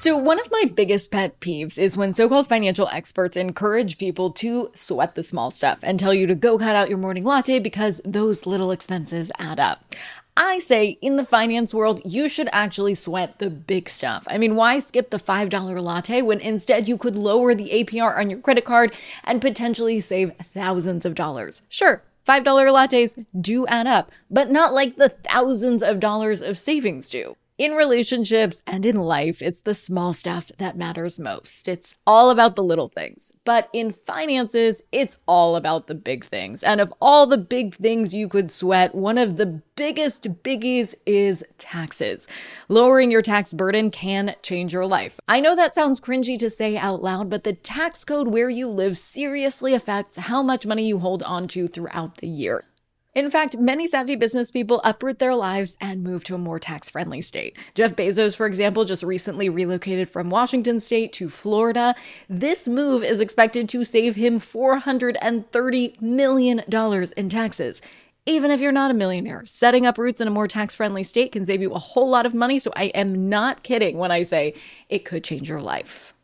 So, one of my biggest pet peeves is when so called financial experts encourage people to sweat the small stuff and tell you to go cut out your morning latte because those little expenses add up. I say in the finance world, you should actually sweat the big stuff. I mean, why skip the $5 latte when instead you could lower the APR on your credit card and potentially save thousands of dollars? Sure, $5 lattes do add up, but not like the thousands of dollars of savings do. In relationships and in life, it's the small stuff that matters most. It's all about the little things. But in finances, it's all about the big things. And of all the big things you could sweat, one of the biggest biggies is taxes. Lowering your tax burden can change your life. I know that sounds cringy to say out loud, but the tax code where you live seriously affects how much money you hold on to throughout the year. In fact, many savvy business people uproot their lives and move to a more tax friendly state. Jeff Bezos, for example, just recently relocated from Washington state to Florida. This move is expected to save him $430 million in taxes. Even if you're not a millionaire, setting up roots in a more tax friendly state can save you a whole lot of money. So I am not kidding when I say it could change your life.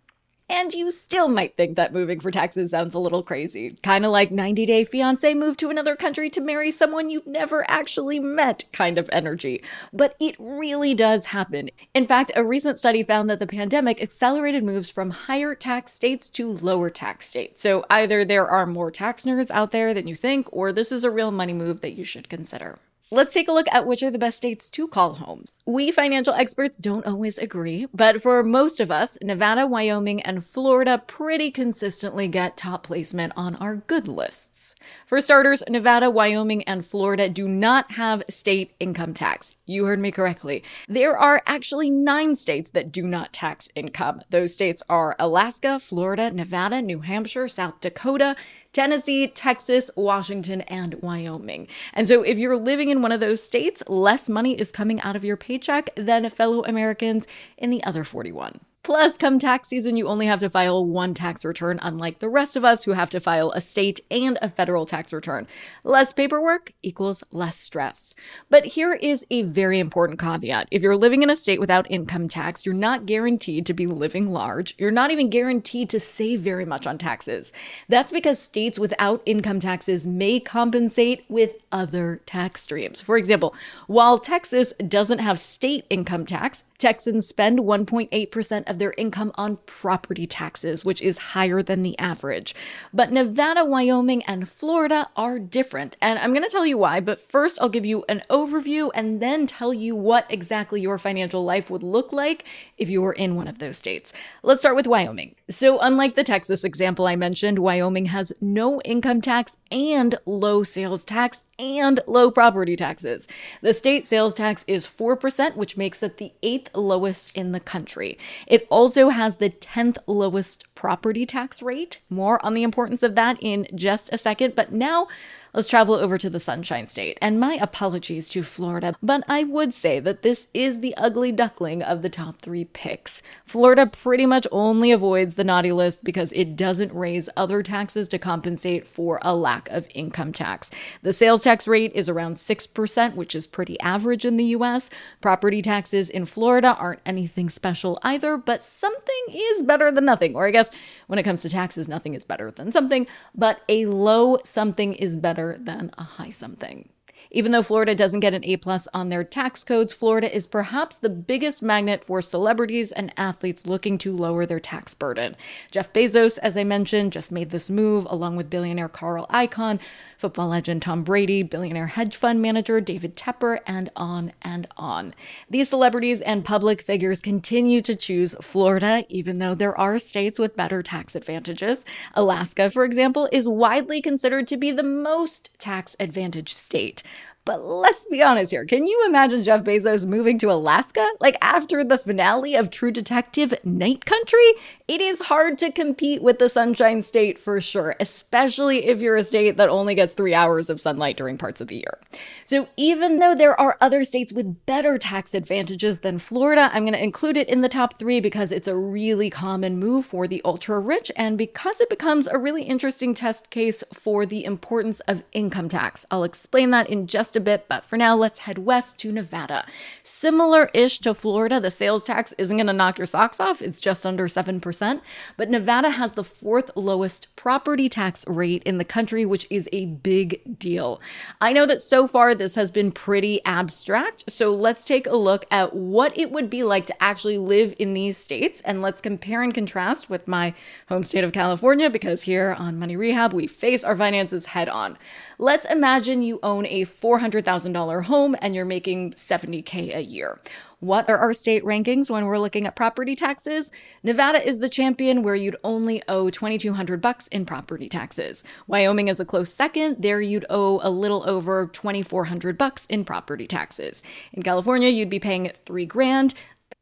And you still might think that moving for taxes sounds a little crazy. Kind of like 90 Day Fiancé move to another country to marry someone you've never actually met kind of energy. But it really does happen. In fact, a recent study found that the pandemic accelerated moves from higher tax states to lower tax states. So either there are more tax nerds out there than you think, or this is a real money move that you should consider. Let's take a look at which are the best states to call home. We financial experts don't always agree, but for most of us, Nevada, Wyoming, and Florida pretty consistently get top placement on our good lists. For starters, Nevada, Wyoming, and Florida do not have state income tax. You heard me correctly. There are actually nine states that do not tax income. Those states are Alaska, Florida, Nevada, New Hampshire, South Dakota, Tennessee, Texas, Washington, and Wyoming. And so if you're living in one of those states, less money is coming out of your paycheck than fellow Americans in the other 41. Plus, come tax season, you only have to file one tax return, unlike the rest of us who have to file a state and a federal tax return. Less paperwork equals less stress. But here is a very important caveat. If you're living in a state without income tax, you're not guaranteed to be living large. You're not even guaranteed to save very much on taxes. That's because states without income taxes may compensate with other tax streams. For example, while Texas doesn't have state income tax, Texans spend 1.8% of their income on property taxes, which is higher than the average. But Nevada, Wyoming, and Florida are different. And I'm going to tell you why, but first I'll give you an overview and then tell you what exactly your financial life would look like if you were in one of those states. Let's start with Wyoming. So, unlike the Texas example I mentioned, Wyoming has no income tax and low sales tax and low property taxes. The state sales tax is 4%, which makes it the eighth lowest in the country. It also has the 10th lowest property tax rate. More on the importance of that in just a second. But now, Let's travel over to the Sunshine State. And my apologies to Florida, but I would say that this is the ugly duckling of the top three picks. Florida pretty much only avoids the naughty list because it doesn't raise other taxes to compensate for a lack of income tax. The sales tax rate is around 6%, which is pretty average in the US. Property taxes in Florida aren't anything special either, but something is better than nothing. Or I guess when it comes to taxes, nothing is better than something, but a low something is better than a high something. Even though Florida doesn't get an A plus on their tax codes, Florida is perhaps the biggest magnet for celebrities and athletes looking to lower their tax burden. Jeff Bezos, as I mentioned, just made this move along with billionaire Carl Icahn, football legend Tom Brady, billionaire hedge fund manager David Tepper, and on and on. These celebrities and public figures continue to choose Florida, even though there are states with better tax advantages. Alaska, for example, is widely considered to be the most tax advantaged state. But let's be honest here. Can you imagine Jeff Bezos moving to Alaska? Like after the finale of True Detective Night Country? It is hard to compete with the Sunshine State for sure, especially if you're a state that only gets three hours of sunlight during parts of the year. So even though there are other states with better tax advantages than Florida, I'm going to include it in the top three because it's a really common move for the ultra rich and because it becomes a really interesting test case for the importance of income tax. I'll explain that in just a bit, but for now, let's head west to Nevada. Similar ish to Florida, the sales tax isn't going to knock your socks off, it's just under 7%. But Nevada has the fourth lowest property tax rate in the country, which is a big deal. I know that so far this has been pretty abstract, so let's take a look at what it would be like to actually live in these states, and let's compare and contrast with my home state of California, because here on Money Rehab, we face our finances head on. Let's imagine you own a $400,000 home and you're making 70K a year. What are our state rankings when we're looking at property taxes? Nevada is the champion where you'd only owe 2200 bucks in property taxes. Wyoming is a close second. There you'd owe a little over 2400 bucks in property taxes. In California, you'd be paying 3 grand.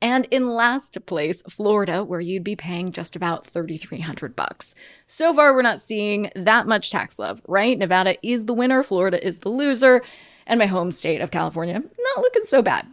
And in last place, Florida, where you'd be paying just about 3300 bucks. So far we're not seeing that much tax love, right? Nevada is the winner, Florida is the loser, and my home state of California not looking so bad.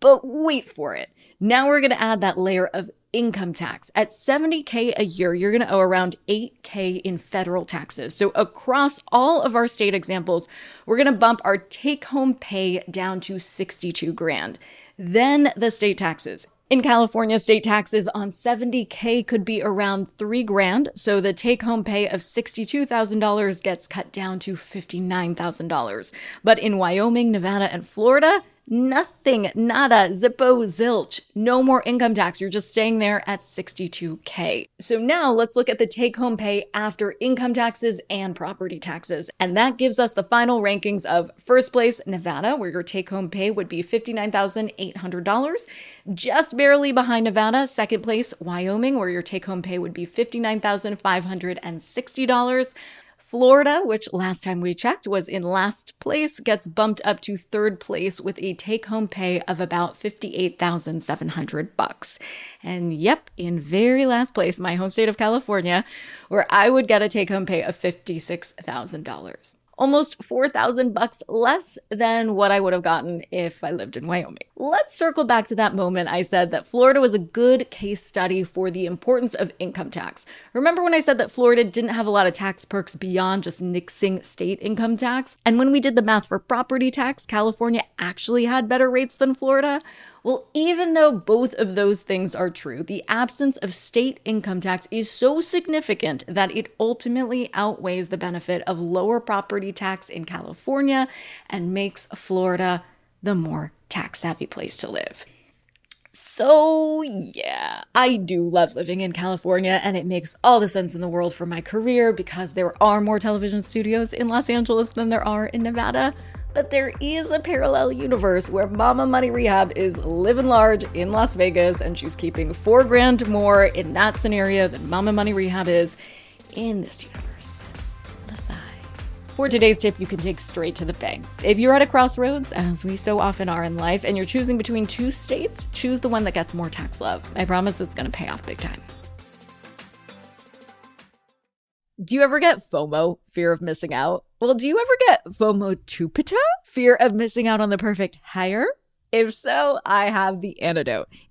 But wait for it. Now we're going to add that layer of income tax. At 70K a year, you're going to owe around 8K in federal taxes. So, across all of our state examples, we're going to bump our take home pay down to 62 grand. Then the state taxes. In California, state taxes on 70K could be around three grand, so the take home pay of $62,000 gets cut down to $59,000. But in Wyoming, Nevada, and Florida, Nothing, nada, zippo, zilch. No more income tax. You're just staying there at 62K. So now let's look at the take home pay after income taxes and property taxes. And that gives us the final rankings of first place, Nevada, where your take home pay would be $59,800. Just barely behind Nevada, second place, Wyoming, where your take home pay would be $59,560. Florida, which last time we checked was in last place, gets bumped up to third place with a take-home pay of about 58,700 bucks. And yep, in very last place, my home state of California, where I would get a take-home pay of $56,000 almost 4,000 bucks less than what I would have gotten if I lived in Wyoming. Let's circle back to that moment I said that Florida was a good case study for the importance of income tax. Remember when I said that Florida didn't have a lot of tax perks beyond just nixing state income tax? And when we did the math for property tax, California actually had better rates than Florida? Well, even though both of those things are true, the absence of state income tax is so significant that it ultimately outweighs the benefit of lower property tax in California and makes Florida the more tax savvy place to live. So, yeah, I do love living in California, and it makes all the sense in the world for my career because there are more television studios in Los Angeles than there are in Nevada. But there is a parallel universe where Mama Money Rehab is living large in Las Vegas and she's keeping four grand more in that scenario than Mama Money Rehab is in this universe. For today's tip, you can take straight to the bank. If you're at a crossroads, as we so often are in life, and you're choosing between two states, choose the one that gets more tax love. I promise it's going to pay off big time. Do you ever get FOMO, fear of missing out? Well, do you ever get FOMO-tupita, fear of missing out on the perfect hire? If so, I have the antidote.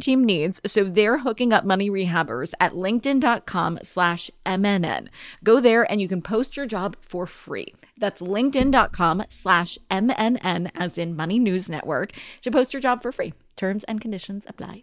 team needs, so they're hooking up money rehabbers at linkedin.com slash MNN. Go there and you can post your job for free. That's linkedin.com slash MNN as in Money News Network to post your job for free. Terms and conditions apply.